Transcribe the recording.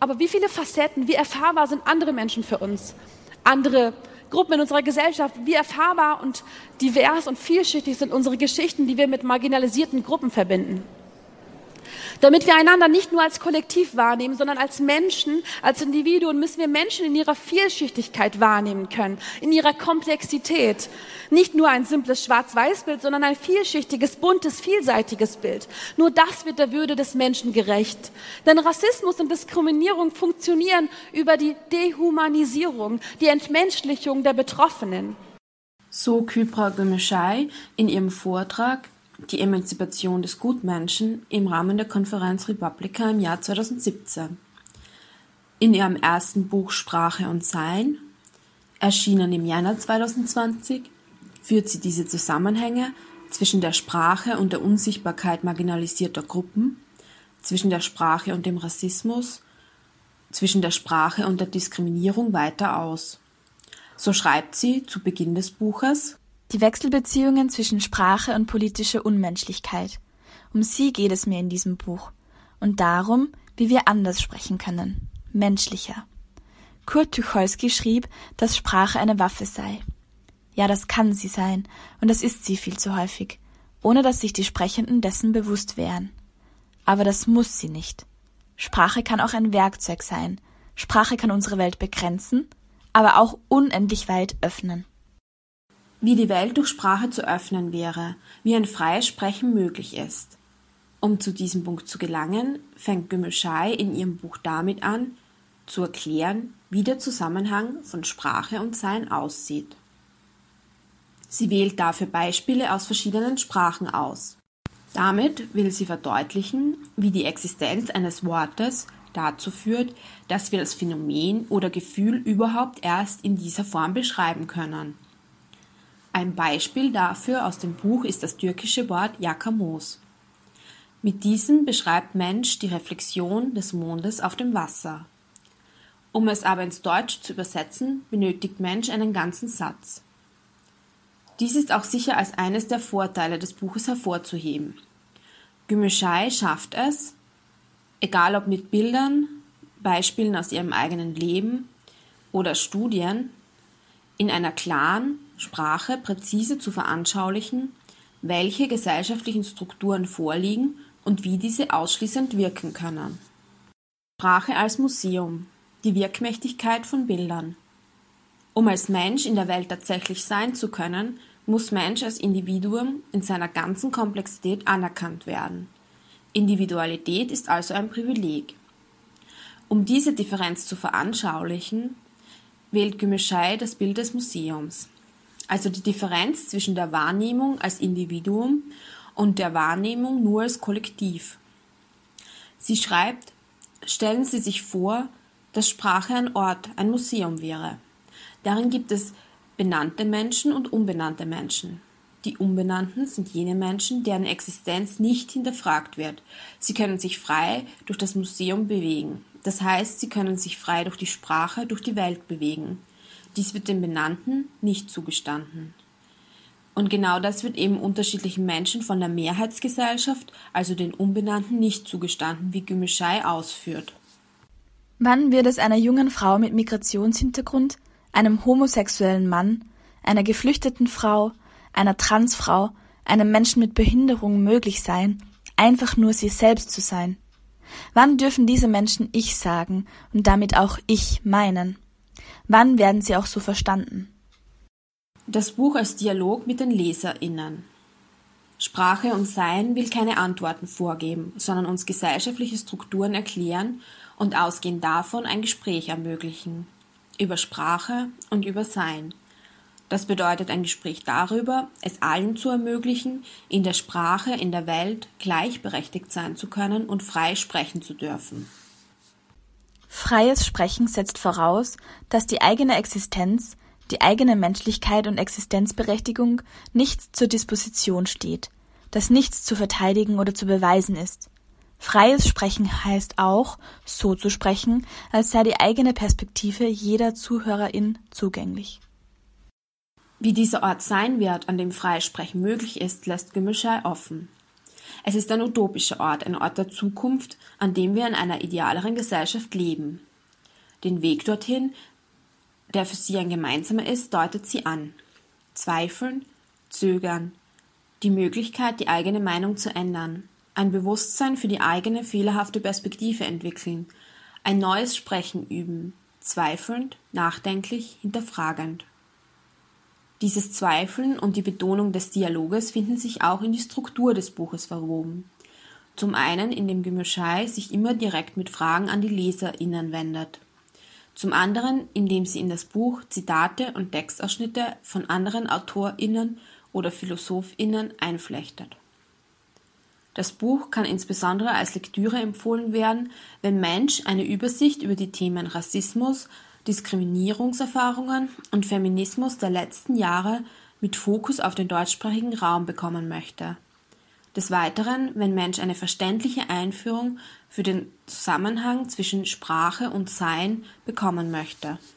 Aber wie viele Facetten, wie erfahrbar sind andere Menschen für uns? Andere Gruppen in unserer Gesellschaft, wie erfahrbar und divers und vielschichtig sind unsere Geschichten, die wir mit marginalisierten Gruppen verbinden? Damit wir einander nicht nur als Kollektiv wahrnehmen, sondern als Menschen, als Individuen, müssen wir Menschen in ihrer Vielschichtigkeit wahrnehmen können, in ihrer Komplexität. Nicht nur ein simples Schwarz-Weiß-Bild, sondern ein vielschichtiges, buntes, vielseitiges Bild. Nur das wird der Würde des Menschen gerecht. Denn Rassismus und Diskriminierung funktionieren über die Dehumanisierung, die Entmenschlichung der Betroffenen. So Kypra Gömeschei in ihrem Vortrag die Emanzipation des Gutmenschen im Rahmen der Konferenz Republika im Jahr 2017. In ihrem ersten Buch Sprache und Sein, erschienen im Januar 2020, führt sie diese Zusammenhänge zwischen der Sprache und der Unsichtbarkeit marginalisierter Gruppen, zwischen der Sprache und dem Rassismus, zwischen der Sprache und der Diskriminierung weiter aus. So schreibt sie zu Beginn des Buches die Wechselbeziehungen zwischen Sprache und politischer Unmenschlichkeit. Um sie geht es mir in diesem Buch. Und darum, wie wir anders sprechen können. Menschlicher. Kurt Tucholsky schrieb, dass Sprache eine Waffe sei. Ja, das kann sie sein, und das ist sie viel zu häufig, ohne dass sich die Sprechenden dessen bewusst wären. Aber das muss sie nicht. Sprache kann auch ein Werkzeug sein. Sprache kann unsere Welt begrenzen, aber auch unendlich weit öffnen wie die Welt durch Sprache zu öffnen wäre, wie ein freies Sprechen möglich ist. Um zu diesem Punkt zu gelangen, fängt Gümüşay in ihrem Buch damit an, zu erklären, wie der Zusammenhang von Sprache und Sein aussieht. Sie wählt dafür Beispiele aus verschiedenen Sprachen aus. Damit will sie verdeutlichen, wie die Existenz eines Wortes dazu führt, dass wir das Phänomen oder Gefühl überhaupt erst in dieser Form beschreiben können. Ein Beispiel dafür aus dem Buch ist das türkische Wort Yakamoos. Mit diesem beschreibt Mensch die Reflexion des Mondes auf dem Wasser. Um es aber ins Deutsch zu übersetzen, benötigt Mensch einen ganzen Satz. Dies ist auch sicher als eines der Vorteile des Buches hervorzuheben. Gümüşay schafft es, egal ob mit Bildern, Beispielen aus ihrem eigenen Leben oder Studien, in einer klaren, Sprache präzise zu veranschaulichen, welche gesellschaftlichen Strukturen vorliegen und wie diese ausschließend wirken können. Sprache als Museum. Die Wirkmächtigkeit von Bildern. Um als Mensch in der Welt tatsächlich sein zu können, muss Mensch als Individuum in seiner ganzen Komplexität anerkannt werden. Individualität ist also ein Privileg. Um diese Differenz zu veranschaulichen, wählt Gümüşay das Bild des Museums also die Differenz zwischen der Wahrnehmung als Individuum und der Wahrnehmung nur als Kollektiv. Sie schreibt, stellen Sie sich vor, dass Sprache ein Ort, ein Museum wäre. Darin gibt es benannte Menschen und unbenannte Menschen. Die Unbenannten sind jene Menschen, deren Existenz nicht hinterfragt wird. Sie können sich frei durch das Museum bewegen. Das heißt, sie können sich frei durch die Sprache, durch die Welt bewegen. Dies wird den Benannten nicht zugestanden. Und genau das wird eben unterschiedlichen Menschen von der Mehrheitsgesellschaft, also den Unbenannten, nicht zugestanden, wie Gümüşay ausführt. Wann wird es einer jungen Frau mit Migrationshintergrund, einem homosexuellen Mann, einer geflüchteten Frau, einer Transfrau, einem Menschen mit Behinderung möglich sein, einfach nur sie selbst zu sein? Wann dürfen diese Menschen Ich sagen und damit auch Ich meinen? Wann werden sie auch so verstanden? Das Buch als Dialog mit den LeserInnen. Sprache und Sein will keine Antworten vorgeben, sondern uns gesellschaftliche Strukturen erklären und ausgehend davon ein Gespräch ermöglichen. Über Sprache und über Sein. Das bedeutet ein Gespräch darüber, es allen zu ermöglichen, in der Sprache, in der Welt gleichberechtigt sein zu können und frei sprechen zu dürfen. Freies Sprechen setzt voraus, dass die eigene Existenz, die eigene Menschlichkeit und Existenzberechtigung nicht zur Disposition steht, dass nichts zu verteidigen oder zu beweisen ist. Freies Sprechen heißt auch, so zu sprechen, als sei die eigene Perspektive jeder Zuhörerin zugänglich. Wie dieser Ort sein wird, an dem freies Sprechen möglich ist, lässt Gümüşay offen. Es ist ein utopischer Ort, ein Ort der Zukunft, an dem wir in einer idealeren Gesellschaft leben. Den Weg dorthin, der für sie ein gemeinsamer ist, deutet sie an. Zweifeln, Zögern, die Möglichkeit, die eigene Meinung zu ändern, ein Bewusstsein für die eigene fehlerhafte Perspektive entwickeln, ein neues Sprechen üben, zweifelnd, nachdenklich, hinterfragend. Dieses Zweifeln und die Betonung des Dialoges finden sich auch in die Struktur des Buches verwoben. Zum einen, indem Gemischai sich immer direkt mit Fragen an die LeserInnen wendet. Zum anderen, indem sie in das Buch Zitate und Textausschnitte von anderen AutorInnen oder PhilosophInnen einflechtet. Das Buch kann insbesondere als Lektüre empfohlen werden, wenn Mensch eine Übersicht über die Themen Rassismus, Diskriminierungserfahrungen und Feminismus der letzten Jahre mit Fokus auf den deutschsprachigen Raum bekommen möchte. Des Weiteren, wenn Mensch eine verständliche Einführung für den Zusammenhang zwischen Sprache und Sein bekommen möchte –